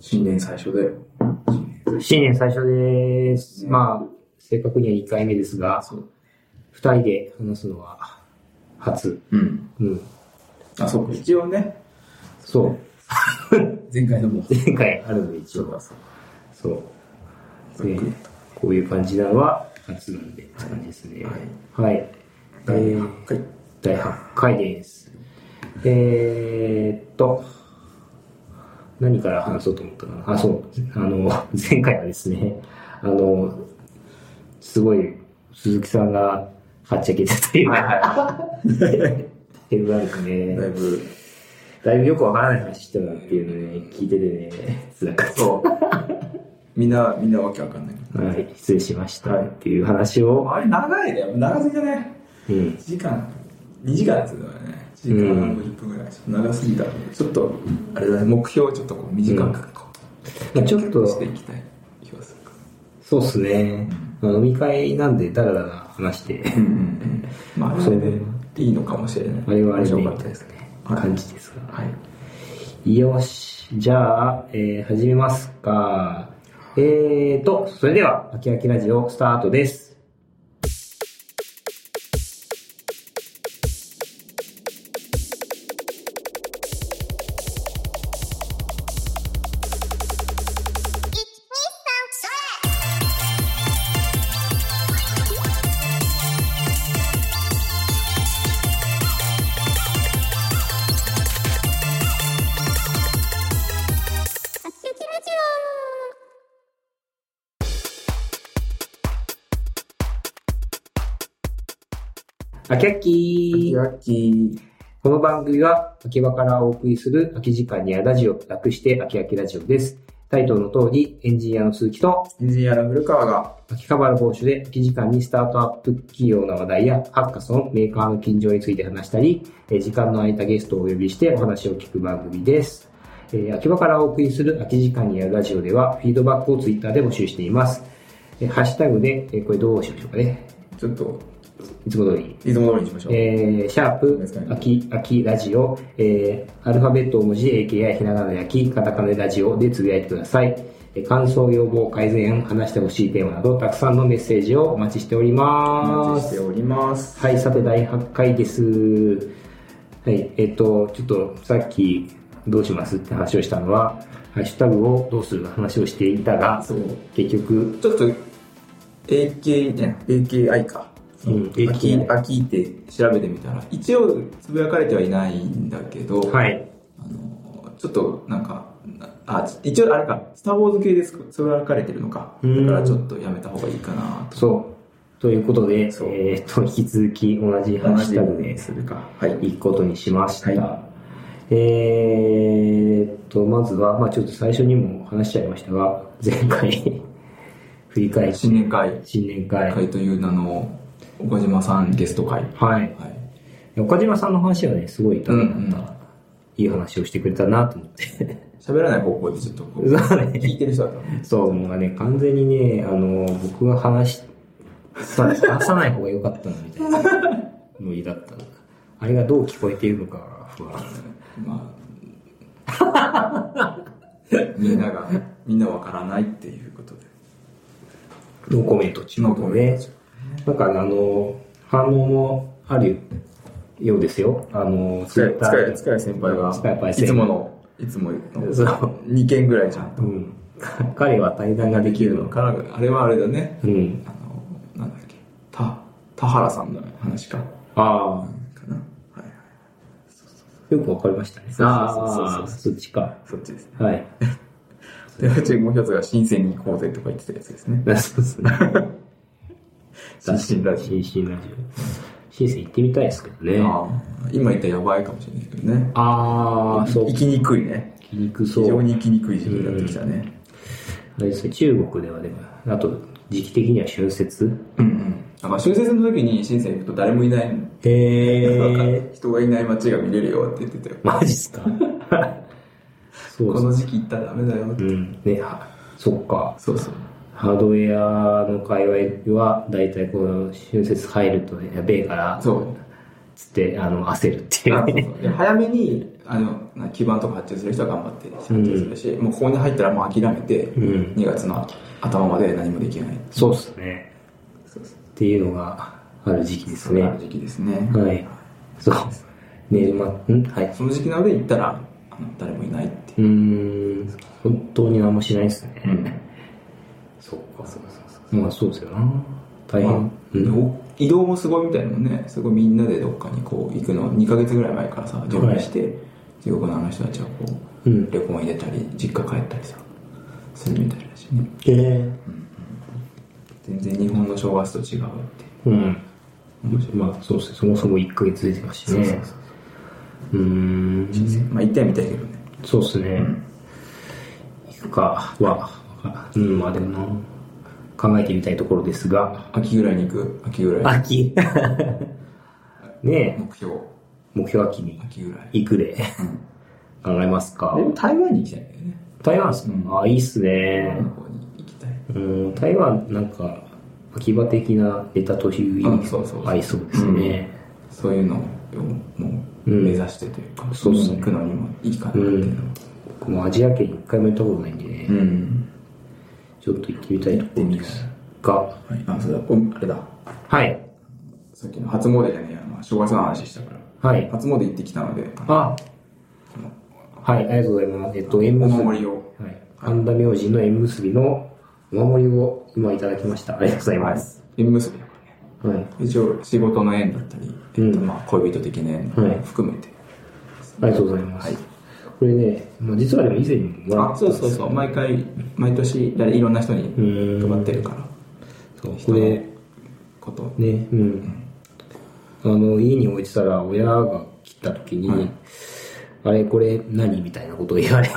新年最初で。新年最初です。ねまあ、正確には2回目ですが、そう。2人で話すのは初。うん。うん。あ、そうか。一応ね、そう。前回のも。前回あるので一応。そうか、そうこういう感じなのは初なんでって感じですね。はい。え第ー8回。第8回です。えーっと、何から話そうと思ったかな？あ、そう。あの、前回はですね、あの、すごい、鈴木さんがはっちゃけてたというか、っていうなんかね、だいぶ、だいぶよくわからない話してたなっていうのをね、聞いててね、辛かった。そう。みんな、みんなわけわかんない。はい、失礼しましたっていう話を、あれ長いね。長すぎだね。うん、1時間、2時間やつだよね。時間半50分ぐらい。長すぎた。ちょっと、あれだね、目標をちょっとこう短くこう、まあちょっとしていきたい気がする。そうっすね。まあ飲み会なん。でダラダラ話して、まあ、それでいいのかもしれない。あれはあれで面み白かったですすたいでね。。感じですが。はい。よし。じゃあ、えー始めますか。えーと、それでは、秋秋ラジオスタートです。秋秋この番組は秋葉からお送りする空き時間にあるラジオ、略して秋秋ラジオです。タイトルの通り、エンジニアの鈴木とエンジニアの古川が、秋葉原某所で空き時間にスタートアップ企業の話題やハッカソン、メーカーの近所について話したり、えー時間の空いたゲストをお呼びしてお話を聞く番組です。えー秋葉からお送りする空き時間にあるラジオでは、フィードバックをツイッターで募集しています。えーハッシュタグで、えーこれどうしましょうかね。ちょっと、いつも通り。いつも通りにしましょう。えー、シャープ、秋、秋ラジオ、えー、アルファベット大文字、AKI、ひながなで秋、カタカナでラジオでつぶやいてください。えー感想、要望、改善案、話してほしいテーマなど、たくさんのメッセージをお待ちしておりおます。待ちしております。はい、さて、第8回です。はい、えっ、と、ちょっと、さっき、どうしますって話をしたのは、ハッシュタグをどうする話をしていたが。結局、ちょっと、AK、ね、AKI か。うん秋、秋って調べてみたら、一応つぶやかれてはいないんだけど、はい、あの、ちょっとなんか、あ、一応あれか、スター・ウォーズ系ですつぶやかれてるのか。うんだからちょっとやめた方がいいかなと。そう。ということで、えっ、と、引き続き同じハッシュタグでするか。はい。行くことにしました。はえーっと、まずは、まあちょっと最初にも話しちゃいましたが、前回、振り返って、新年会新年会。会という名の岡島さんゲスト会。はい。はい。岡島さんの話はね、すごいためになった、うんうんいい話をしてくれたなと思って。喋らない方向でちょっと聞いてる人だった。そう、もうね、完全にね、あの、僕が話し、さ話さない方が良かったな、みたいなノリだったのあれがどう聞こえているのか不安。まあ、みんなが、みんなわからないっていうことで。ノーコメント中ノーコメントなんかあの、反応もあるようですよ。あの、つかい、つかい、でつかい先輩が、いつもの、いつもの、そう2件ぐらいじゃんと。うん。彼は対談ができるのか。あれはあれだね。うん。あの、なんだっけ、た、田原さんの話か。あかな。はい。あ、よくわかりましたね。ああ、そっちか。そっちです。はい。で、うちもう一つが新鮮に行こうぜとか言ってたやつですね。そうですね。新進ラジ新進ラジオ。新生行ってみたいですけどね。オ。ああ、今言ったらやばいかもしれないけどね。ああ、そう。行きにくいね。きにくそう。非常に行きにくい時期になってきたね。あれですね、中国ではでも、あと、時期的には春節うんうん。だから春節の時に新鮮行くと誰もいないの。へえ。人がいない街が見れるよって言ってたよ。マジっすか？そうこの時期行ったらダメだよって。うん。ね、はそっか。そうそう。ハードウェアの界隈は、だいたいこの春節入るとやべえから、そう。つって、あの、焦るっていう早めにあのな基盤とか発注する人は頑張って発注するし、もうここに入ったらもう諦めて、うん2月の頭まで何もできないそうっすね。っていうのがある時期ですね。ある時期ですね、はい。そう。年末、ん？はい。その時期なので行ったらあの誰もいないっていううーん、本当に何もしないですね。うんそっか、そうそうまあそうですよな。大変。まあうん。お移動もすごいみたいなもんね。すごいみんなでどっかにこう行くの。2ヶ月ぐらい前からさ準備して、地獄のあの人たちはこう、うん。旅行に出たり実家帰ったりさするみたいだしね。ええ。全然日本の正月と違うってう。ん。まあそうですね。そもそも1ヶ月出てますしね。そうそうそうう。ーん。まあ行ってはみたいけどね。そうですね。行くかは、うん、まあでもな、考えてみたいところですが、秋ぐらいに行く？秋ぐらい。秋。ねえ、目標。目標秋に秋ぐらい。行くで。考えますか。で。も台湾に行きたいんだよね。台湾？ですか、うん。あ、いいっす台ね湾の。方に行きたい。うん、台湾なんか、秋葉的なネタという意うん味そうそう合いそうですね。そういうのをもううん。目指してというか、そうっすね。行くのにもいいかなっうんていうのは。僕もアジア圏一回も行ったことないんでね、うんちょっと行ってみたいところですが、はい、あそうだおあれだはい。さっきの初詣じゃねえやまあ正月の話したからはい。初詣行ってきたのであ、はい、ありがとうございます。えっと、縁お結び。守りをはい。神田明神の縁結びのお守りを今いただきました。ありがとうございます。縁結びだからねはい。一応仕事の縁だったり、えっとうんまあ、恋人的な縁はい含めて、ありがとうございます。はいこれね、まあ、実はでも以前にもらあったそうそうそう。毎回毎年誰いろんな人にうん。配ってるから。そうこれ、こと。ね、うん。あの、家に置いてたら親が来た時に、はい。あれこれ何みたいなことを言われ、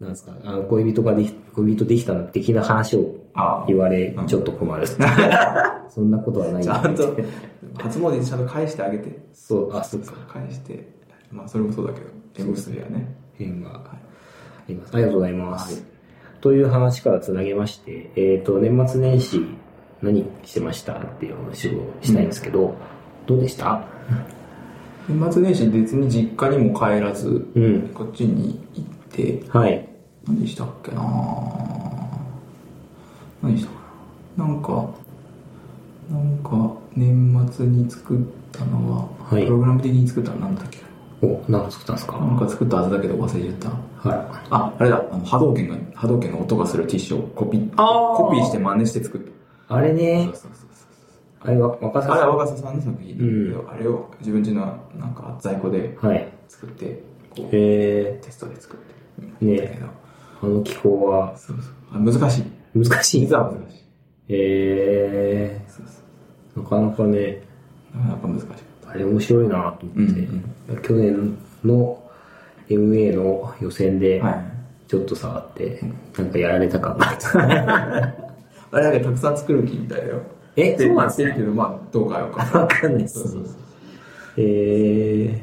なんですか、あの恋人ができ、恋人できたの的な話をあ言われうん、ちょっと困る。そんなことはない。ちゃんと初詣にちゃんと返してあげて。そう、あ、そうか。返して。まあそれもそうだけど縁結びはね変があります。ありがとうございます。という話からつなげまして、えっ、と、年末年始何してましたっていう話をしたいんですけど、どうでした？年末年始別に実家にも帰らず、うん。こっちに行ってはい。何したっけな何したかななんかなんか年末に作ったのは、はいプログラム的に作ったのなんだっけ？お、何か作ったんですか？なんか作ったはずだけど忘れちゃった。はああれだ。あの波動拳が波動拳の音がするティッシュをコピー。コピーして真似して作った。い。あれね。そう、そうそうそうあれは若さあれはさ若狭さんの作品だけど、あれを自分家のなんか在庫でん。はい。作ってこうえテストで作って。ね。だけど。ー、あの気候は。そうそう。あ難しい。難しい？実は難しい。えそうそう。ー、なかなかね、なかなか難しいあれ面白いなと思って、去年の MA の予選で、はい。ちょっと触って、なんかやられた感があった。あれだけたくさん作る気みたいだよ。え、そうなんです言ってるけどまあどうかよかわかんないっす。そうそうそう。え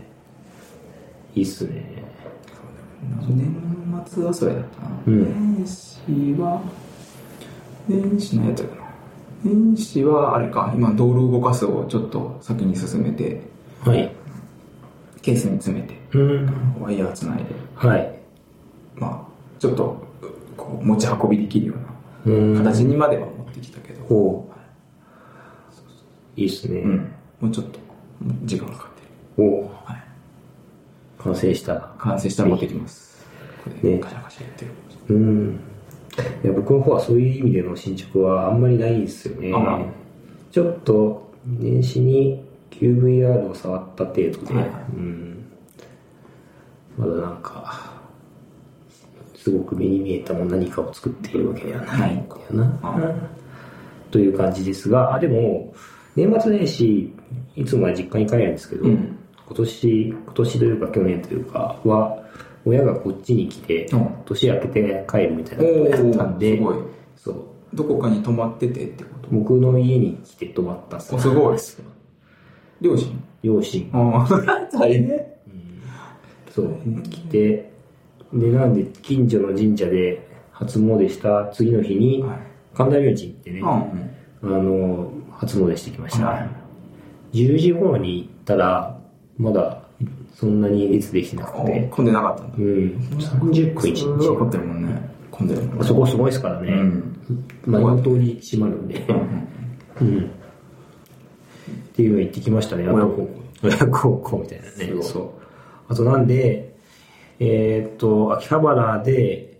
ー、いいっすね。年末はそれだったな、うん。年始は年始のやつだな年始はあれか今道路動かすをちょっと先に進めてはい。ケースに詰めてうん。ワイヤーつないではい。まあちょっとこう持ち運びできるようう。なん形にまでは持ってきたけど、ほう。いいっすね。うん、もうちょっと時間がかかってる、おはい、完成した。完成したら持ってきますこれねガシャガシャやってるうん。いや、僕の方はそういう意味での進捗はあんまりないんですよね。ちょっと、年始に QVR を触った程度で、はいうん。まだなんか、すごく目に見えたもの何かを作っているわけではないんだよな。あという感じですが、あ、でも、年末年始、いつもは実家に帰るんですけど、うん。今年、今年というか去年というかは、親がこっちに来て、うん。年明けて帰るみたいなことをやったんで、おーすごい。そう、どこかに泊まっててってこと？僕の家に来て泊まったんですおすごい。両親？両親、ああ大変。そう、来て、で、なんで近所の神社で初詣した次の日に、はい。神田明神ってね、うんあの、初詣してきました。はい。10時頃にたら、まだそんなに列できてなくて、混んでなかったんだう。ん、30分1すごい混っ日。てるもんね。混んでるもんね。あそこすごいですからね。うん。まあ、4通り閉まるんで。うん。っていうの行ってきましたね。あと親孝行親孝行みたいなね。そう。あとなんで、えーっと、秋葉原で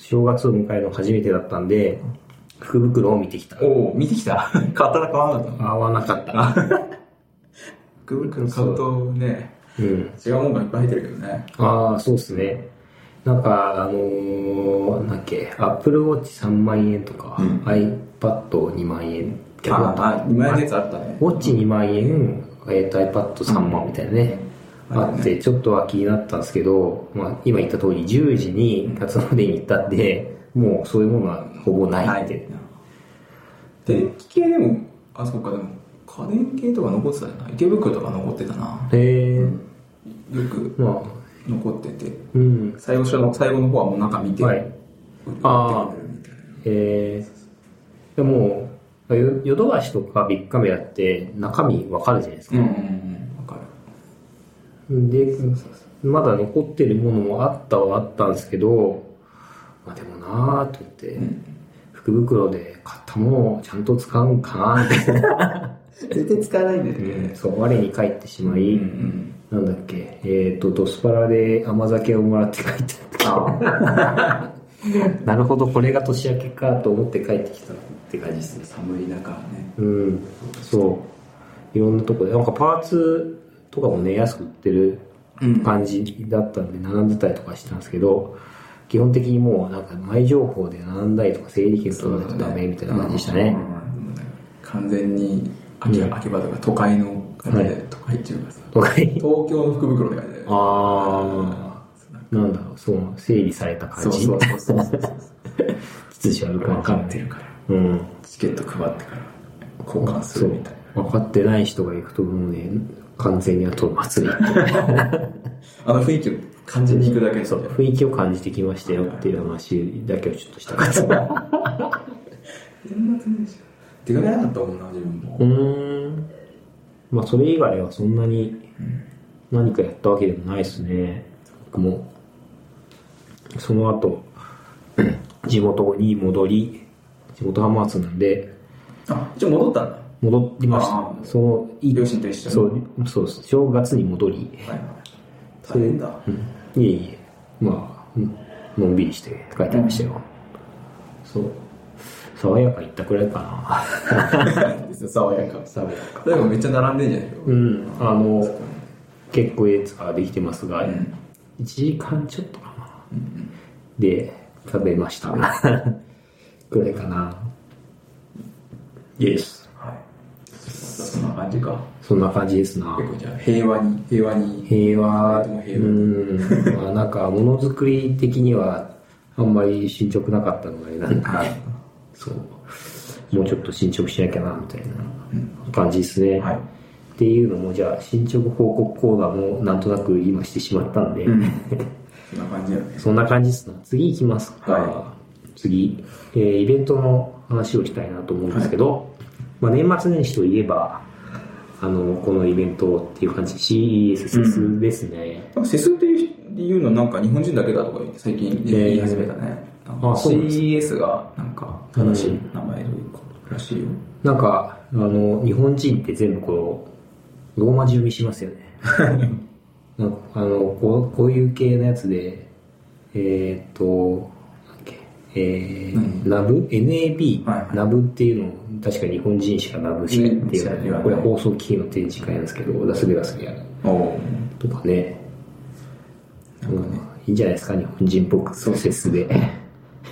正月を迎えるの初めてだったんで、福袋を見てきた。おお見てきた？買ったら買わなかったの？合わなかった。福袋買うとね、うん。違うもんがいっぱい入ってるけどね。ああ、そうっすね。なんか、あのー、なんだっけ、Apple Watch3 万円とか、うん iPad2 万円。逆だったあ、2万円のやつあったね。ウォッチ2万円、えー、と iPad3 万みたいなね、うんあって、ちょっとは気になったんですけど、まあ、今言った通り10時に辰野でに行ったんで、もうそういうものはほぼないって。電気系でも、あ、そっか、でも、家電系とか残ってたよな。池袋とか残ってたな。へえよくまあ、残ってて。うん。最後の、最後の方はもう中見て、はいあーくれるみたいな。えー、でも、ヨヨドバシとかビッグカメラって中身わかるじゃないですか。うんうんうん。わかる。で、まだ残ってるものもあったはあったんですけど、まあでもなぁと思って、福袋で買ったものをちゃんと使うんかなみたいな。絶対使わないんだよね。そう、我に返ってしまい、うんうん。なんだっけ、えっ、と、ドスパラで甘酒をもらって帰ってあ なるほど、これが年明けかと思って帰ってきたって感じですね。寒い中ね。うん、そう。いろんなとこで、なんかパーツとかもね、安く売ってるうん感じだったんで、並んでたりとかしてたんですけど、基本的にもうなんか前情報で並んだりとか整理券取らないとダメみたいな感じでしたね。うん完全に秋うん秋葉とか都会の感じはで、都会っていうかさ、とかに東京の福袋って感じで。あー、なんだろう、そう、整理された感じ。そうそうそうそうそう。秩序ある分か。ってるから。うん。チケット配ってから交換するみたいな。。分かってない人が行くともうね、完全に後祭り。あの雰囲気を感じに行くだけでそう、雰囲気を感じてきましたよっていう話だけをちょっとしたかった。年末年始出かけなかったもんな、自分もう。ーん。まあ、それ以外はそんなに何かやったわけでもないですね。僕も。その後、地元に戻り、地元浜松なんで、あ、一応戻ったんだ。戻りましあた。その、い両親と一緒に。そう、そうです。正月に戻り、はいはい。大変だ。うん、いえいえ、まあ、うんのんびりして帰ってましたよ。そう。爽やか行ったくらいかな。爽やか。爽やか。でもめっちゃ並んでんじゃないうん、あの、結構ええやつができてますが、ん1時間ちょっとかな。で、食べました。くらいかな。イエス。はい。そんな感じか。そんな感じですな。結構じゃあ平和に、平和に。平和、うん、まあなんか、ものづくり的には、あんまり進捗なかったのがあれなんで、はいそう。もうちょっと進捗しなきゃな、みたいな感じですね。はい。っていうのも、じゃあ、進捗報告コーナーもなんとなく今してしまったんで、うん。そんな感じだよね。そんな感じですな。次行きますか。は次、えーイベントの話をしたいなと思うんですけど、まあ、年末年始といえば、あの、このイベントっていう感じ、CES ですね。なんかセスっていうのなんか日本人だけだとか最近言い始めたね。あそうなんです CES がなんか正しい名前というからしいよ。なんか、あの、日本人って全部こう、ローマ字読みしますよね。なんかあのこう、こういう系のやつで、えーっと、えー、ナブ ?NAB、はいはいナブっていうのを、確か日本人しかナブしないっていうのこれ放送機器の展示会なんですけど、ラスベガスにある。とかね。なんかねうんいいんじゃないですか、日本人っぽく、そうセスで。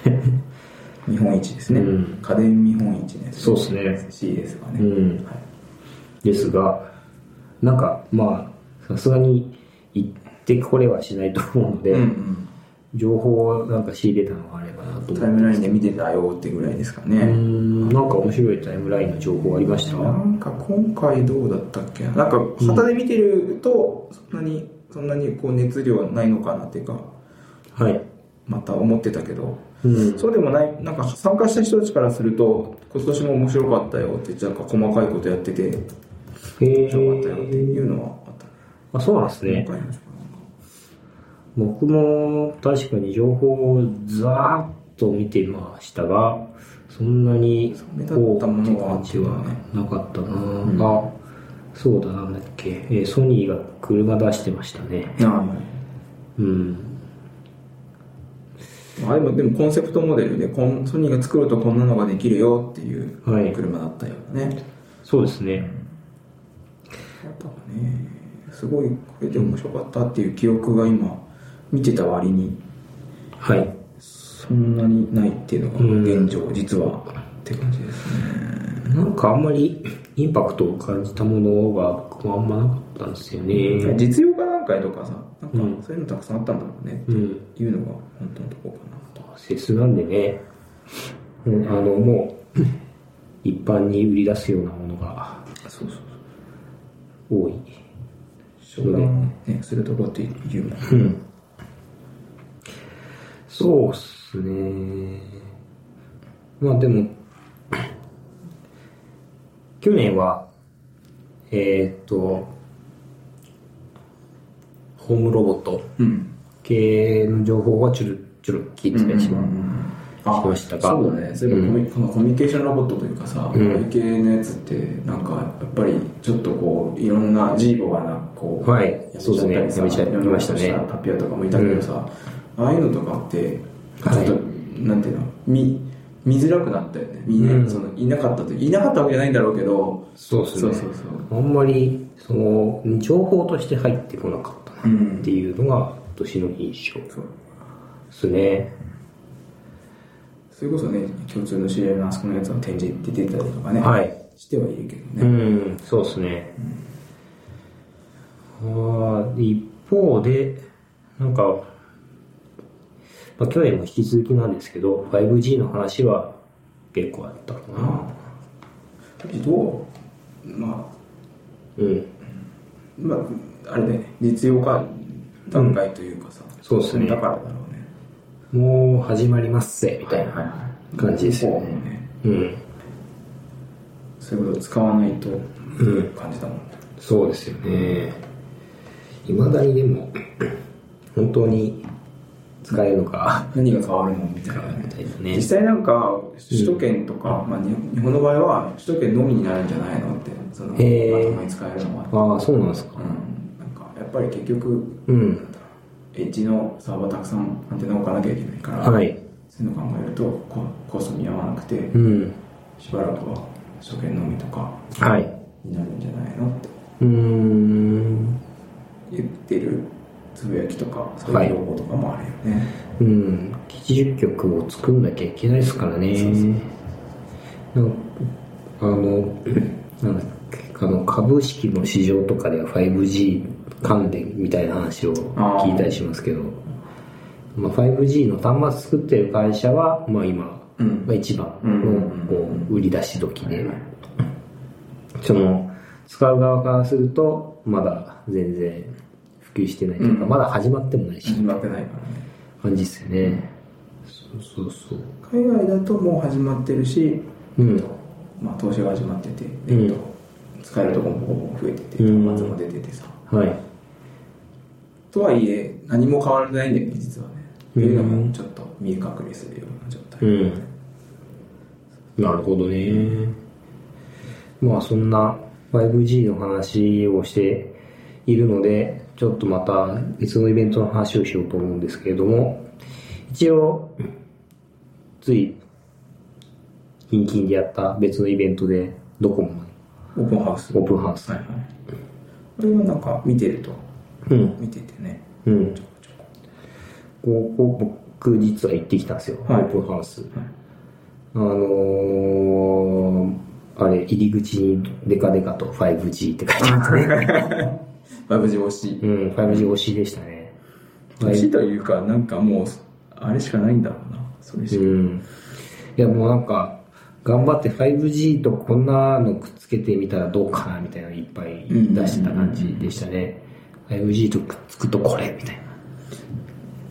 日本一ですね。うん家電見本市ね。そうっすね CS がね。うんはいですが、なんか、まあ、さすがに行ってこれはしないと思うので、うんうん。情報をなんか仕入れたのがあればなと。タイムラインで見てたよってぐらいですかね。ん、なんか面白いタイムラインの情報ありました？なんか今回どうだったっけな？なんか旗で見てるとそんなにそんなにこう熱量はないのかなっていうかはい。また思ってたけどうん。そうでもないなんか参加した人たちからすると今年も面白かったよってなんか細かいことやっててへ面白かったよっていうのはあったね。あ、そうなんですね。僕も確かに情報をざーっと見てましたが、そんなに目立ったものがあ感じはなかったな、んあ、そうだ、なんだっけ、えーソニーが車出してましたね。あうん。あでもでもコンセプトモデルでこんソニーが作るとこんなのができるよっていうはい車だったよね。そうですね。やっぱね、すごいこれで面白かったっていう記憶が今見てた割にはい。そんなにないっていうのうんが現状、実はって感じですね。なんかあんまりインパクトを感じたものが僕もあんまなかったんですよね。実用化段階とかさ、なんかうんそういうのたくさんあったんだろうねってうん。いうのが本当のところかな。セスなんでね、うんあの、もう、一般に売り出すようなものがそうそうそう。多い。商談ね、するとこっていうもん。うん。そうっすね。まあでも、去年は、えーっと、ホームロボットうん。系の情報はちょろちょろ聞いてたりしましましたが。そうだね。そういえばコミ,、このコミュニケーションロボットというかさ、うん。系のやつってなんかやっぱりちょっとこういろんなジーボがなこう、はい。やめちゃったりさそうですね。やめちゃいましたね。タピアとかもいたけどさ、ああいうのとかってちょっと、はいなんていうの？見見づらくなったよね。見ね、うん。そのいなかったといなかったわけじゃないんだろうけど。そうですね。そうそうそう。あんまり、その、情報として入ってこなかっっていうのが、今年の印象ですね。それこそね共通の知り合いのあそこのやつの展示って出たりとかね、はい。してはいるけどうね、ん、そうですね。あー一方で、なんか、まあ、去年も引き続きなんですけど、5G の話は結構あったかな。どうまうん。あまああれね実用化段階というかさ、そうですねだからだろうねもう始まりますぜ、みたいな感じですよね。ねうん。そういうこと使わないとうん。感じたもん、そうですよね。いまだにでも、本当に使えるのか、何が変わるのみたいなね実。際なんか首都圏とか、まあ、日日本の場合は首都圏のみになるんじゃないのってそのまとへーもに使えるのは、ああ、そうなんですか。うん、ぱり結局うん。エッジのサーバーたくさんアンテナを置かなきゃいけないから、はい。そういうのを考えるとココスト見合わなくて、うん。しばらくは首都圏のみとかはい。になるんじゃないのって。言ってるつぶやきとかそういう情報とかもあるよね、うん。基地局局を作んなきゃいけないですからね。あの、なんだっけ、あの、株式の市場とかでは 5G 関連みたいな話を聞いたりしますけど、まあ、5G の端末作ってる会社は、まあ今、うん。まあ、一番うん。のこう売り出し時で、その、使う側からすると、まだ全然普及してないというか、うん。まだ始まってもないし、始まってないからね。感じですよね。そうそうそう。海外だともう始まってるし、うん。まあ、投資が始まってて、うん。えっと、使えるところも増えててうん。端末も出ててさ、はい。とはいえ何も変わらないんだよね実はね、うんっていうのもちょっと見え隠れするような状態、うん。なるほどね。まあそんな 5G の話をしているので、ちょっとまた別のイベントの話をしようと思うんですけれども、一応、つい、近々でやった別のイベントで、ドコモのオープンハウスオープンハウス。はいはいこれはなんか見てるとうん。見ててねうん。ここ、僕実は行ってきたんですよ、はいオープンハウス。あのー、あれ、入り口にデカデカと 5G って書いてあってね。5G 推しうん、5G 推しでしたね。推しというかなんかもうあれしかないんだろうなそれしか、うん。いや、もうなんか、頑張って 5G とこんなのくっつけてみたらどうかなみたいなのいっぱい出してた感じでしたね。5G とくっつくとこれみたいな。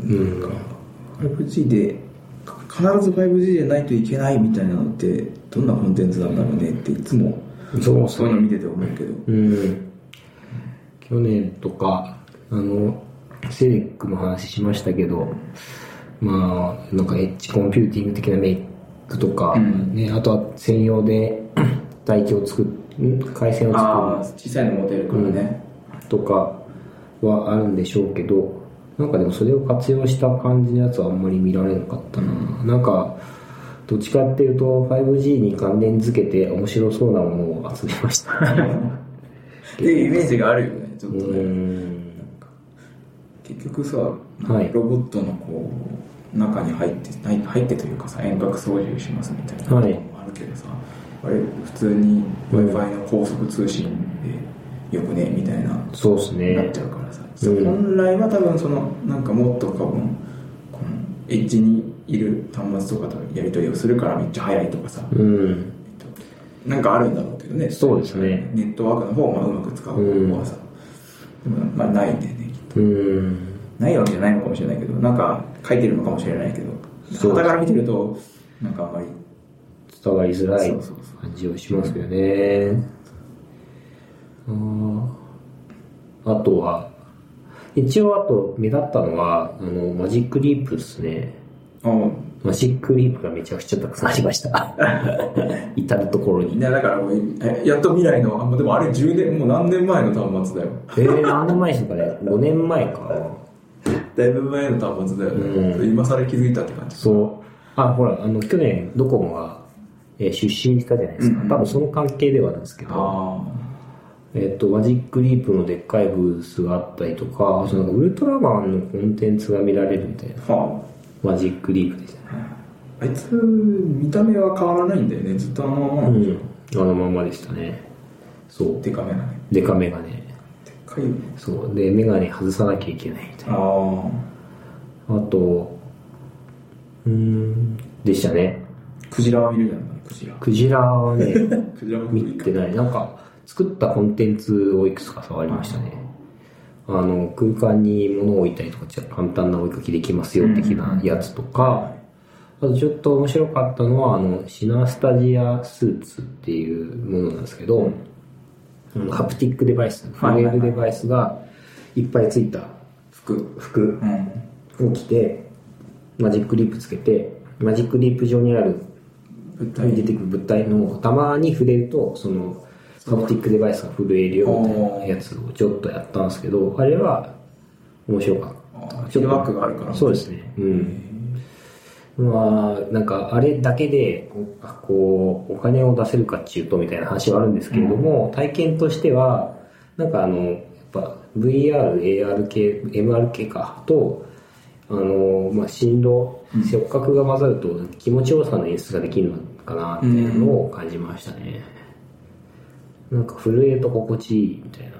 うん。5G で必ず 5G でないといけないみたいなのってどんなコンテンツなんだろうねっていつもそうそういうの見てて思うけど。うん。去年とか、あの、セレックの話しましたけど、まあ、なんかエッジコンピューティング的なメイクとか、うんね、あとは専用で 帯域を作っ、ん回線をああ、作小さいの持てるからね。るとかはあるんでしょうけど、なんかでもそれを活用した感じのやつはあんまり見られなかったな。なんか、どっちかっていうと 5G に関連づけて面白そうなものを集めました。っていうイメージがあるよね、ちょっうとね。ん。結局さ、はいロボットのこう中に入って入入ってというかさ遠隔操縦しますみたいなはいのもあるけどさ、あれ普通に w i f i の高速通信でよくねみたいな、そうですね。なっちゃうからさ、うん。本来は多分そのなんかもっと多分このエッジにいる端末とかとやり取りをするからめっちゃ早いとかさ、うん。なんかあるんだろうけどね。そうですね。ネットワークの方をまあうまく使う方はさ、でもまあないんだよねきっと。うん。ないわけじゃないのかもしれないけど、なんか書いてるのかもしれないけど、そう傍から見てると、なんかあんまり、伝わりづらい感じをしますよね。あとは、一応あと目立ったのは、あの、マジックリープですね。あマジックリープがめちゃくちゃたくさんありました。至るところに。いやだからもうえやっと未来の、でもあれ10年、もう何年前の端末だよ。えー、何年前ですかね ?5 年前か。だいぶ前の端末だよね。うん今更気づいたって感じ。そう。あ、ほら、あの、去年ドコモが、えー出資したじゃないですか。うん多分その関係ではなんですけど。あえっと、マジックリープのでっかいブースがあったりとか、あとなんかウルトラマンのコンテンツが見られるみたいな、あ。はマジックリープでしたね。あ。あいつ、見た目は変わらないんだよね。ずっとあのまま。うん。あのまんまでしたね。そう。デカめなね。デカメガネ。でっかいよね。そう。で、メガネ外さなきゃいけないみたいな。ああ。あと、うーん、でしたね。クジラは見るじゃん、クジラ。クジラはね、クジラも見てない。なんか、作ったコンテンツをいくつか触りましたね。あの、空間に物を置いたりとか、簡単な追いかけできますよ、的なやつとか、あとちょっと面白かったのは、あの、シナスタジアスーツっていうものなんですけど、ハプティックデバイス、ファイルデバイスがいっぱいついた服。服うん。を着て、マジックリープつけて、マジックリープ上にある物体出てくる物体のたまに触れるとそのハプティックデバイスが震えるよみたいなやつをちょっとやったんですけどあれは面白かった。フィードバックがあるから。そうですね。うん。まあなんかあれだけであこうお金を出せるかっちゅうとみたいな話はあるんですけれども、体験としてはなんかあのやっぱ VR、AR 系 MR 系かとあの、まあ、振動触覚が混ざると気持ちよさの演出ができるのかなみたいなのを感じましたね、なんか震えと心地いいみたいな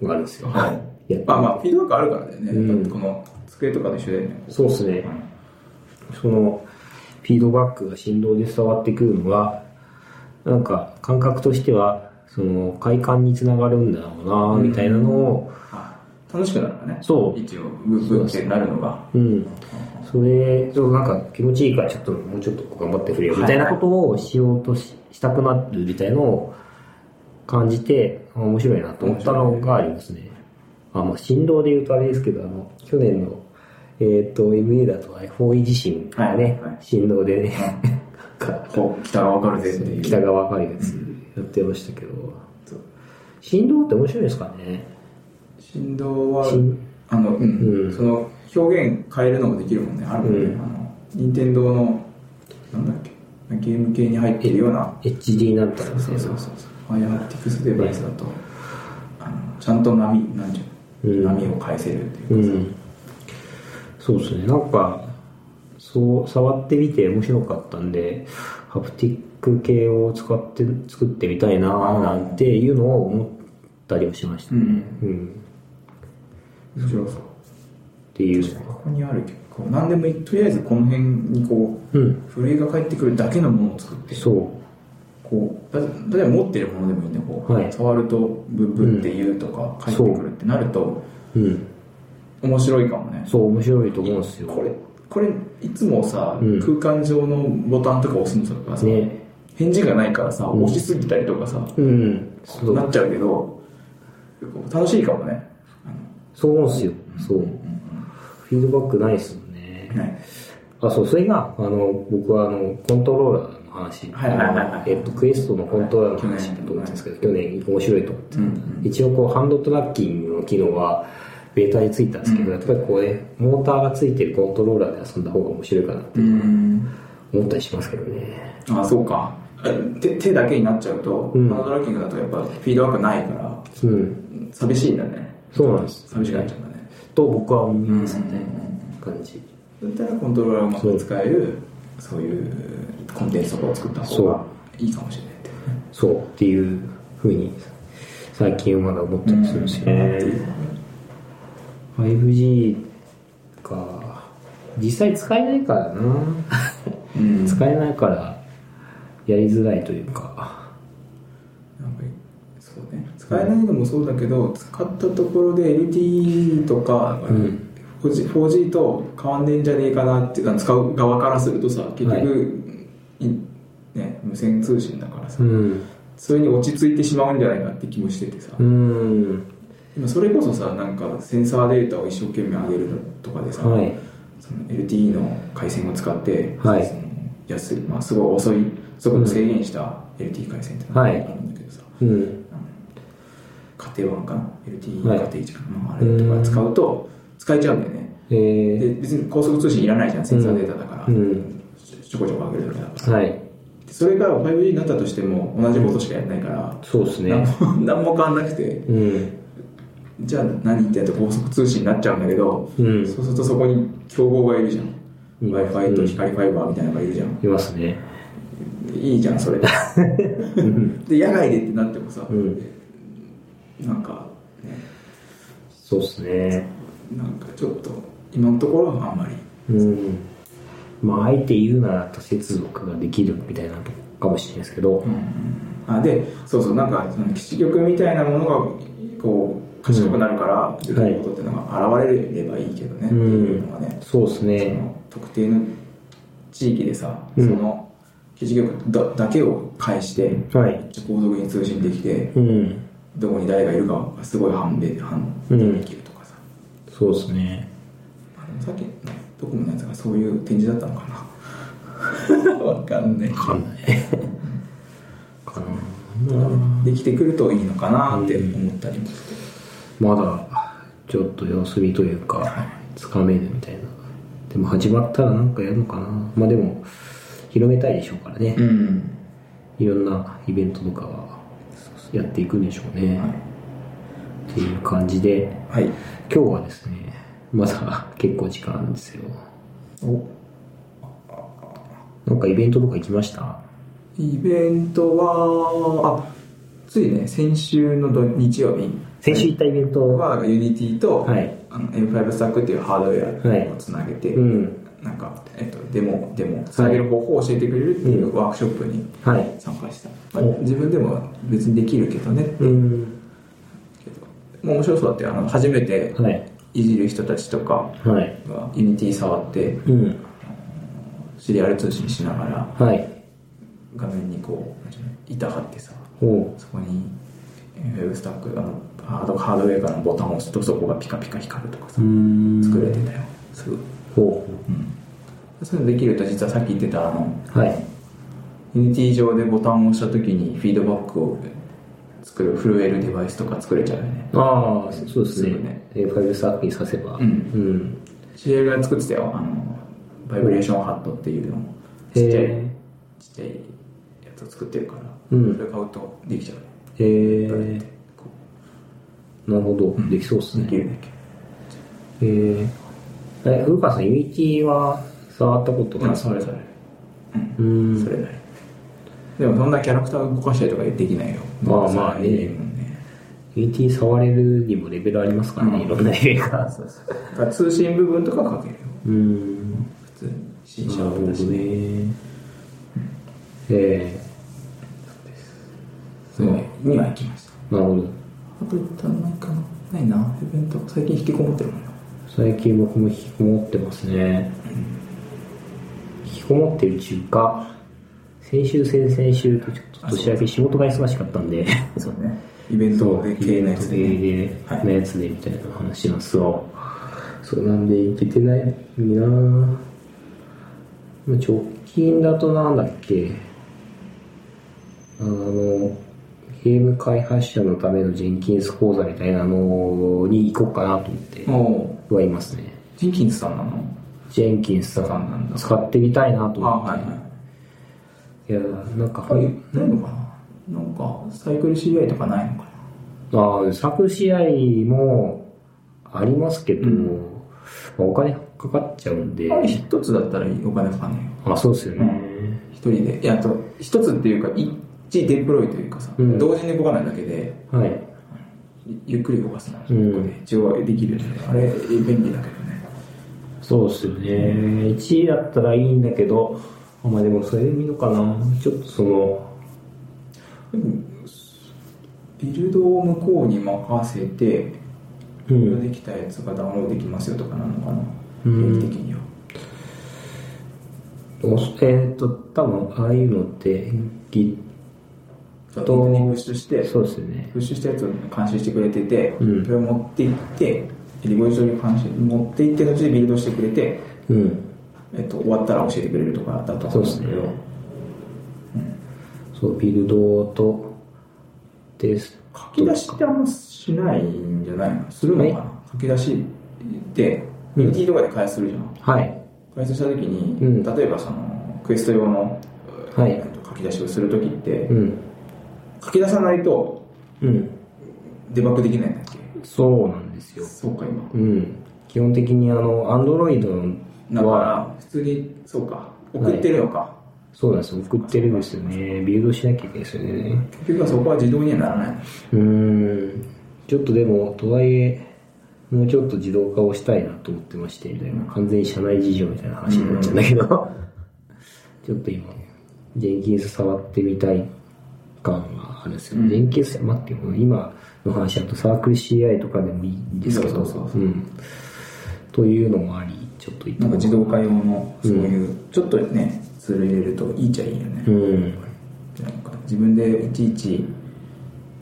のがあるんですよ、はいやっまあまあ、フィードバックあるからだよね。うんこの机とかと一緒だよね。そうですね。その、フィードバックが振動で伝わってくるのが、なんか感覚としては、その快感につながるんだろうな、みたいなのを、あ楽しくなるんだね。そう一応、ブッブッってなるのが。うん。それ、そうなんか気持ちいいからちょっともうちょっと頑張ってくれよ、みたいなことをしようとししたくなるみたいのを感じて、あ面白いなと思ったのがありますね。あ、まあ振動で言うとあれですけど、あの、去年の、えっ、と、MA だと iPhone 地震がね、はいはい。振動でね、こう、北がわかるぜっていう。北側赤いやつやってましたけど、振動って面白いですかね？振動は振、あの、うん、うん。その、表現変えるのもできるもんね。あるもんね。うん。あの、任天堂の、なんだっけ、ゲーム系に入ってるような、HD なんたらそうねそうそうそう。ファイアーティクスデバイスだと、あのちゃんと波、なんていうの、うん波を返せるっていううかさ、ん。そうですね。なんか、そう、触ってみて面白かったんで、ハプティック系を使って作ってみたいななんていうのを思ったりはしましたね。うんうん。面白そう。っていう。ここにあるけど、何でもいい。とりあえずこの辺にこう、うん。震えが返ってくるだけのものを作って、そう。こう、だ例えば持ってるものでもいいんだこう、はい触るとブッブッって言うとか返ってくるってなると、うん。面白いかもね。そう、面白いと思うんですよ。これ、これ、いつもさ、うん空間上のボタンとか押すのとかさ、ね。返事がないからさ、うん押しすぎたりとかさ、うん。そうなっちゃうけど、楽しいかもね。そう思うんですよ。そう。フィードバックないですもんね。ねあ、そう、それが、あの、僕はあの、コントローラーの話。はいはいはいはいえっと、クエストのコントローラーの話だと思ったんですけど、去年面白いと思って。一応こう、ハンドトラッキングの機能は、ベータについたんですけど、やっぱりこうね、モーターがついてるコントローラーで遊んだ方が面白いかなってうん。思ったりしますけどね。あ、そうか。手手だけになっちゃうと、うんハードラッキングだとやっぱフィードバックないから、うん。寂しいんだね。そうなんです寂しくなっちゃうんだね。と僕は思いますね。感じ。だったらコントローラーをうまく使える、そういうコンテンツとかを作った方がいいかもしれないって。そうっていうふうに最近はまだ思ったりするんですよね。5G か。実際使えないからな。うん使えないからやりづらいというか。なんかそうね使えないのもそうだけど使ったところで LTE とか、うん 4G, 4G と変わんねえんじゃねえかなっていうか使う側からするとさ結局、ね、無線通信だからさ、うん。それに落ち着いてしまうんじゃないかって気もしててさ、うん。今それこそさなんかセンサーデータを一生懸命上げるとかでさ、はい。その LTE の回線を使って、はい。その安い、まあ、すごい遅い速度制限した LTE 回線ってのがあはい。るんだけどさ、うん。家庭版かな？LTE はい。家庭一かな、まあ、あれとか使うと使えちゃうんだよね。えー、で別に高速通信いらないじゃんセンサーデータだから、うん。ちょこちょこ上げるだけだからはい。でそれが 5G になったとしても同じことしかやらないから、そうです何ね。も 何も変わんなくてうん。じゃあ何ってやると高速通信になっちゃうんだけど、うんそうするとそこに競合がいるじゃん、うん w i f i と光ファイバーみたいなのがいるじゃん、いますね。いいじゃんそれ でで野外でってなってもさ、うんなんかねそうですね。なんかちょっと今のところはあんまりうん。まあ、あえて言うなら多接続ができるみたいなとこかもしれないですけど、あでそうそうなんかその基地局みたいなものがこう賢くなるからできることっていうのが現れればいいけどね、っていうのがねそうですそね。の特定の地域でさ、うんその基地局だだけを介してはい。高速に通信できてうん。どこに誰がいるかがすごい判別判うん断できるとかさ、そうですね。さっきのドコモのやつがそういう展示だったのかな わかんないわかんない。かな。できてくるといいのかなって思ったりもして、まだ、ちょっと様子見というか、つかめるみたいな。でも始まったらなんかやるのかな。まあでも、広めたいでしょうからね。うんいろんなイベントとかはやっていくんでしょうね。っていう感じで、はい今日はですね、まだ結構時間あるんですよ。おなんかイベントとか行きました？イベントはあついね先週の土日曜日先週行ったイベントは Unity と、はいあの M5 スタックっていうハードウはいェアをつなげて、うん。なんか、えっと、デモデモつなげる方法を教えてくれるっていうワークショップにはい。参加した、まあ自分でも別にできるけどねってうん。もう面白そうだってあの初めてはい。いじる人たちとかは Unity 触ってうん。シリアル通信しながらはい。画面にこう板貼ってさおそこにえーウェブスタックあのハードハードウェアからのボタンを押すとそこがピカピカ光るとかさ。作れてたよすぐ、ほうん、そういうのできると実はさっき言ってたあのう。はい。 Unity 上でボタンを押した時にフィードバックを作る震えるデバイスとか作れちゃうよね。ああ、そうですね。すぐね。A5 スタッフにさせば。うん。うん。知り合いが作ってたよ。あのバイブレーションハットっていうの。をちっちゃいへちっちゃいやつを作ってるから、うん。それ買うとできちゃう。ねえこうー、なるほど。できそうですね。できるできるえー、え、古川さん、 Unity は触ったことまあそれそれ。うーん。それなりでもそんなキャラクター動かしたりとかできないよ。まあまあね。ねユニティ触れるにもレベルありますからね、うん。いろんな映画。が。そうそう。だから通信部分とか書けるよ。うーん。普通にプだし。ねね。えすごいには行きました。ー、なるほど。あと行ったのないかなないな。イベント。最近引きこもってるもんな最近僕も引きこもってますね。引きこもってる中華、先週、先々週とちょっと年明け仕事が忙しかったんで、そうね。イベントで系のやつで、ね。のやつでみたいな話なんですが、そうなんでいけてないな。まあ直近だとなんだっけ、あの、ゲーム開発者のためのジェンキンス講座みたいなのに行こうかなと思ってもはいますね。う、ジンキンスさんなの？ジェンキンスさん。使ってみたいなとあ、思って。はいや、なんか、はい、ないのかななんか、サイクル CI とかないのかああ、サークル試合もありますけど、うんまあお金かかっちゃうんで、一つだったらお金かかんないよ。あ、そうですよね。一人で。いや、あと、一つっていうか、一デプロイというかさ、うん同時に動かないだけで、はい。ゆっくり動かすの。うんここで一応できるんで、あれ、便利だけどね。そうですよね。1位だったらいいんだけど、まあでもそれでもいいのかな。ちょっとその、でも、ビルドを向こうに任せて、うん。できたやつがダウンロードできますよとかなのかな。うん定期的には。おえっ、と、多分ああいうのって、ターにプッシュして、そうですよね。プッシュしたやつを監視してくれてて、うんそれを持っていって、リポジトリに監視持っていってのうちでビルドしてくれて、うん。えっと、終わったら教えてくれるとかだとそうですね。そう、ビルドと、です。書き出しってあんましないんじゃないの？するのかな、は書き出しって、うん UT とかで開発するじゃん。はい。開発した時に、うん例えばその、クエスト用の、はいえっと書き出しをする時って、うん。書き出さないとうん。デバッグできないんだっけ？そうなんですよ。そうか、今。うん。基本的にあの、アンドロイドだかは、ら、普通に、そうか、送ってるのか。そうなんですよ。送ってるんですよね。ビルドしなきゃいけないですよね。結局はそこは自動にはならない。うーん。ちょっとでも、とはいえ、もうちょっと自動化をしたいなと思ってまして、みたいな。完全に社内事情みたいな話になっちゃうんだけど、ちょっと今、ジェンキンス触ってみたい感はあるんですよ。うんジェンキンス、待ってよ、今の話だとサークル CI とかでもいいんですけど、そうそうそううん。というのもあり、ちょっと行ってなんか自動化用の、そういう、ちょっとね、ツール入れるといいっちゃいいよね。うん。なんか自分でいちいち、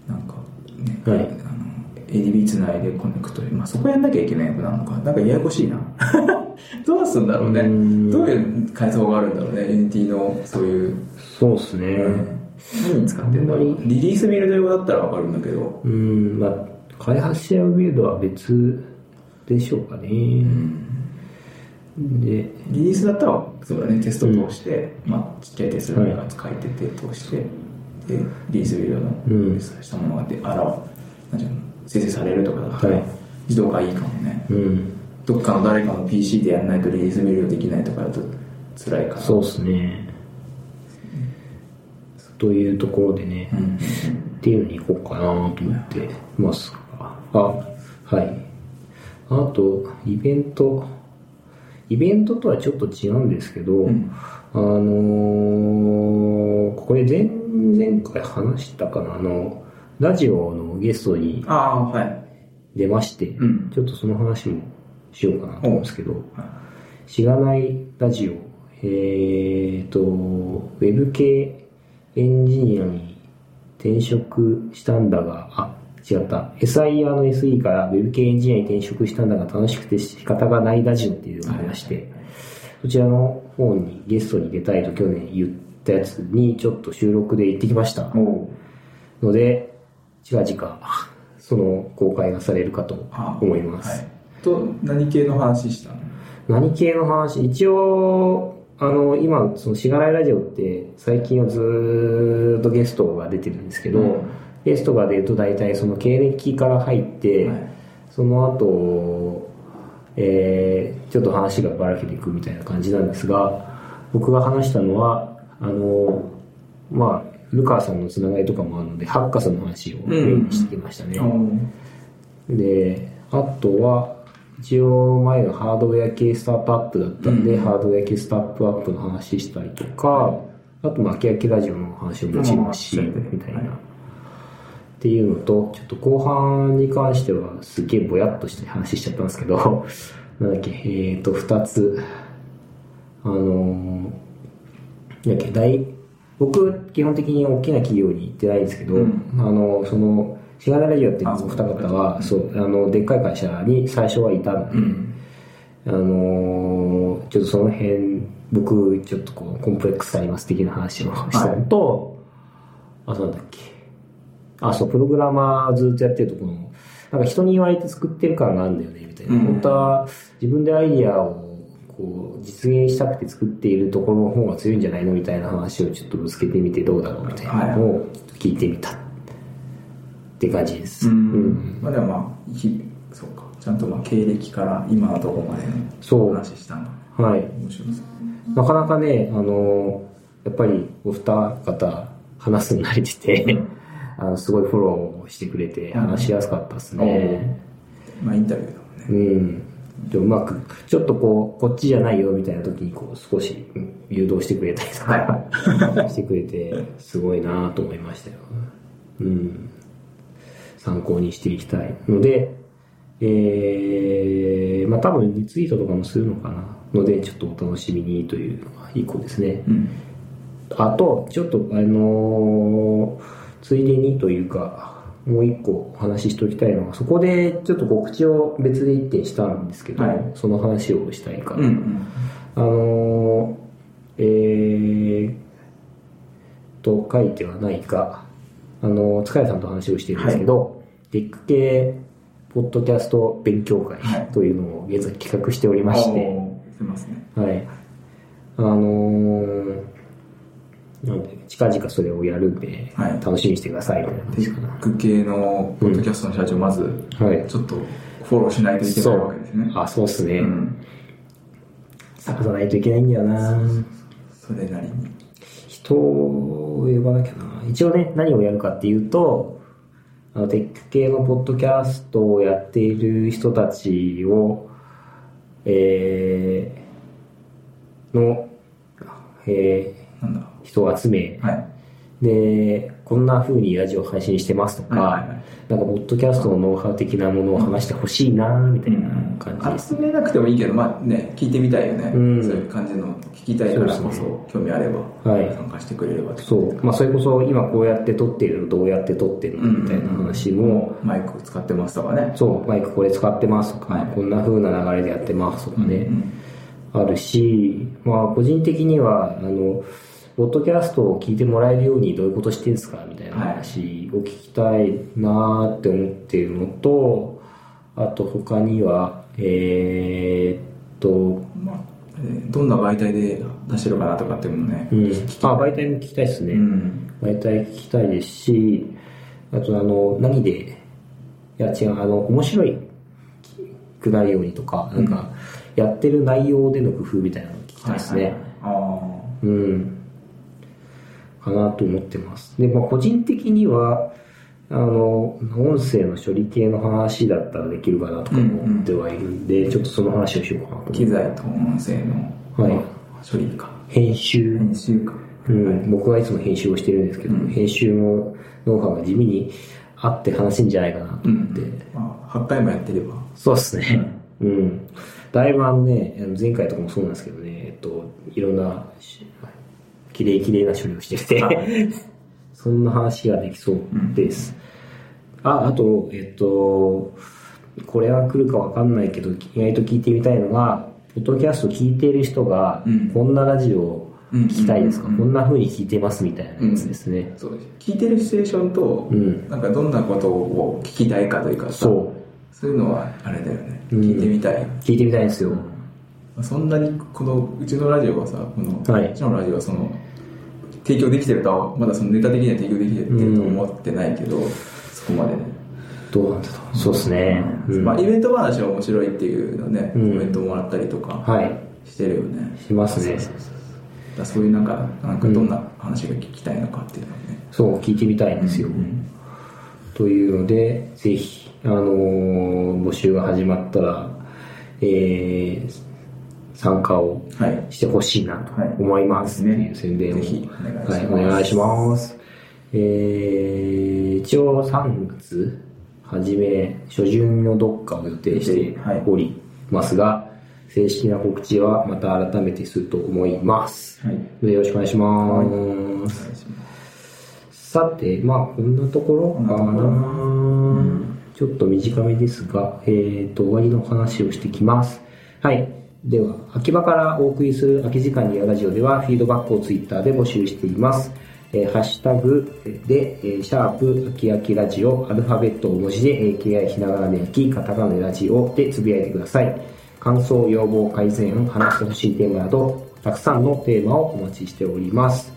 なんかね、はい ADB つないでコネクトまあ、そこやんなきゃいけないのなのか、なんかややこしいな。どうすんだろうね。うんどういう階層があるんだろうね、Unity のそういう、そうですね。何に使ってんだろう。リリースビルド用だったらわかるんだけど、うん、まあ、開発者用ビルドは別でしょうかね。で、リリースだったら、そうだね、テスト通して、まあ、ちっちゃいテストが書いてて、通して、で、リリースビルドの、うんしたものがで、あら、なん生成されるとかだったら、はい自動化いいかもね。うん、どっかの誰かの PC でやんないとリリースビルドできないとかだと辛いから。そうですね。というところでね、うん。っていうのに行こうかなと思ってますが。あ、はい。あと、イベント。イベントとはちょっと違うんですけど、うん。あのーこれ前々回話したかなあの、ラジオのゲストに。出まして、うん。ちょっとその話もしようかなと思うんですけど、はい。しがないラジオ、えーと、ウェブ系エンジニアに転職したんだが、あ、違った。SIR の SE からウェブ系エンジニアに転職したんだが楽しくて仕方がないラジオっていうのがありまして、そちらの方にゲストに出たいと去年言ったやつにちょっと収録で行ってきました。ので、近々、その公開がされるかとあ思います。はい。と、何系の話したの？何系の話？一応、あの、今、その、しがないラジオって、最近はずーっとゲストが出てるんですけど、うんゲストが出ると大体その経歴から入って、はい。その後、えーちょっと話がばらけていくみたいな感じなんですが、僕が話したのは、あの、まあ、ルカーさんのつながりとかもあるので、ハッカソンの話をメインにしてきましたね。おうで、あとは、一応前のハードウェア系スタートアップだったんで、うん。ハードウェア系スタートアップの話したりとか、あと、まあ、キヤキラジオの話ももちろんし、うん。みたいな。はいっていうのと、ちょっと後半に関してはすげえぼやっとして話しちゃったんですけど、なんだっけ、えっ、と、二つ、あのーだっけ、大、僕、基本的に大きな企業に行ってないんですけど、うんあの、その、シガナラジオっていうお二方は、そう、あの、でっかい会社に最初はいたので、うん。あのーちょっとその辺、僕、ちょっとこう、コンプレックスあります的な話をしたのと、あ、そうなんだっけ。あ、そう、プログラマーずっとやってるとこの、なんか人に言われて作ってる感があるんだよね、みたいな。うん本当は自分でアイディアをこう実現したくて作っているところの方が強いんじゃないのみたいな話をちょっとぶつけてみてどうだろうみたいなのを聞いてみたって感じです。ううんん。まあでもまあ、ひそうか。ちゃんとまあ経歴から今のところまでのそう話したんだ。はい。面白そう。なかなかね、あの、やっぱりお二方話すの慣れてて、あの、すごいフォローしてくれて話しやすかったですね。まあインタビューだもんね。うん。でうまく、ちょっとこう、こっちじゃないよみたいな時にこう、少しうん誘導してくれたりとか、してくれて、すごいなと思いましたよ。うん。参考にしていきたいので、えー、まあ多分リツイートとかもするのかなので、ちょっとお楽しみにというのが一個ですね。うん。あと、ちょっと、あのーついでにというか、もう一個お話ししておきたいのは、そこでちょっと告知を別で一点したんですけど、はいその話をしたいかうん。ら。うん。あのーえー、と書いてはないか、あのー塚谷さんと話をしてるんですけど、テック系ポッドキャスト勉強会はいというのを現在企画しておりまして、おーすいませんね。はい。あのー、なんで、近々それをやるんで、はい楽しみにしてくださいみたいテック系のポッドキャストの社長、まず、はい。ちょっとフォローしないといけないわけですね。あ、そうっすね。うん。探さないといけないんだよなそれなりに。人を呼ばなきゃな一応ね、何をやるかっていうと、あの、テック系のポッドキャストをやっている人たちを、えー、の、え人を集め、はい。で、こんな風にラジオ配信してますとか、はいはいはい。なんか、ポッドキャストのノウハウ的なものを話してほしいな、みたいな感じです。集めなくてもいいけど、まあね、聞いてみたいよね。うん。そういう感じの聞きたいからこそう興味あれば、はい。参加してくれればそう。まあ、それこそ、今こうやって撮ってるの、どうやって撮ってるの、みたいな話も、マイク使ってますとかね。そう、マイクこれ使ってますとか、はい。こんな風な流れでやってますとかね、うん。あるし、まあ、個人的には、あの、ポッドキャストを聞いてもらえるようにどういうことしてるんですかみたいな話を聞きたいなーって思っているのと、あと他には、えーっと、まあえーどんな媒体で出してるかなとかっていうのもね、うん。あ、媒体も聞きたいですね。うん。媒体聞きたいですし、あとあの、何で、いや違う、あの、面白いくなるようにとか、なんか、やってる内容での工夫みたいなのを聞きたいですね。はいはいうん。かなと思ってます。で、まあ、個人的には、あの、音声の処理系の話だったらできるかなとか思ってはいるんで、ちょっとその話をしようかなと機材と音声の、はいまあ処理か。編集編集か。うん、僕はいつも編集をしてるんですけど、編集のノウハウが地味にあって話せんじゃないかなと思って、まあ、8回もやってれば。そうですね。うん。だいぶあのね、前回とかもそうなんですけどね、えっと、いろんなし、綺麗綺麗な処理をしてて、そんな話ができそうです。あ、あと、えっと、これは来るかわかんないけど、意外と聞いてみたいのが、ポッドキャスト聞いている人がうん、こんなラジオ聞きたいですか、うんこんな風に聞いてますみたいなやつですね。そうです聞いてるシチュエーションと、うんなんかどんなことを聞きたいかというかさそう。そういうのはあれだよね。うん聞いてみたい。聞いてみたいんですよ。そんなにこのうちのラジオはさこの、はいうちのラジオはその提供できてるとはまだそのネタ的には提供できてると思ってないけど、そこまでね、どうなんだろう。そうですね。うんまあ、イベント話は面白いっていうのね、うんコメントもらったりとかはい。してるよね、しますね。そういうなんかなんかどんな話が聞きたいのかっていうのをね、そう、聞いてみたいんですよ。というので、ぜひ、あのー募集が始まったら、えー、参加をはい。してほしいなと思います。っていう宣伝を、ぜひお願いします。はい、お願いします。えー、一応3月初め、初旬のどっかを予定しておりますが、正式な告知はまた改めてすると思います。はい。よろしくお願いします。さて、まあ、こんなところかな。ちょっと短めですが、えっ、と、終わりの話をしてきます。はい。では、秋葉からお送りする空き時間にやラジオでは、フィードバックをツイッターで募集しています。えーハッシュタグで、えーシャープ、秋秋ラジオ、アルファベット大文字で、AKI ひながらで秋、カタカナでラジオでつぶやいてください。感想、要望、改善、話してほしいテーマなど、たくさんのテーマをお待ちしております。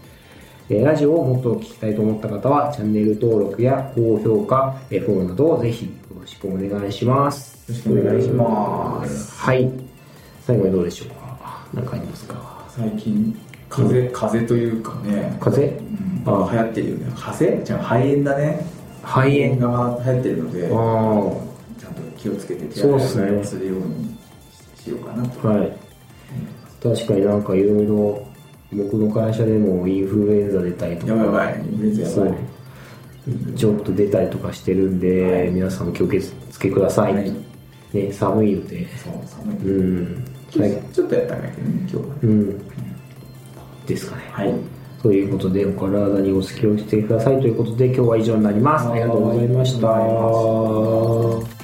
えーラジオをもっと聞きたいと思った方は、チャンネル登録や高評価、えーフォローなどをぜひよろしくお願いします。よろしくお願いします。はい。最後にどうでしょうか？何かありますか？最近、風邪、風邪というかね、風？邪うん、流行ってるよね。風？邪じゃあ肺炎だね。肺炎が流行ってるので、あちゃんと気をつけて手そうっすね洗いをするようにしようかなと。あ。はい。確かになんかいろいろ、僕の会社でもインフルエンザ出たりとか。やばい。インフルエンザやばい。ちょっと出たりとかしてるんで、はい皆さん気をつけください。はいね、寒いので。そう、寒い。うん。はい。ちょっとやったんだけどね、今日はね。うん。ですかね。はい。ということで、お体にお気をつけくださいということで、今日は以上になります。ありがとうございました。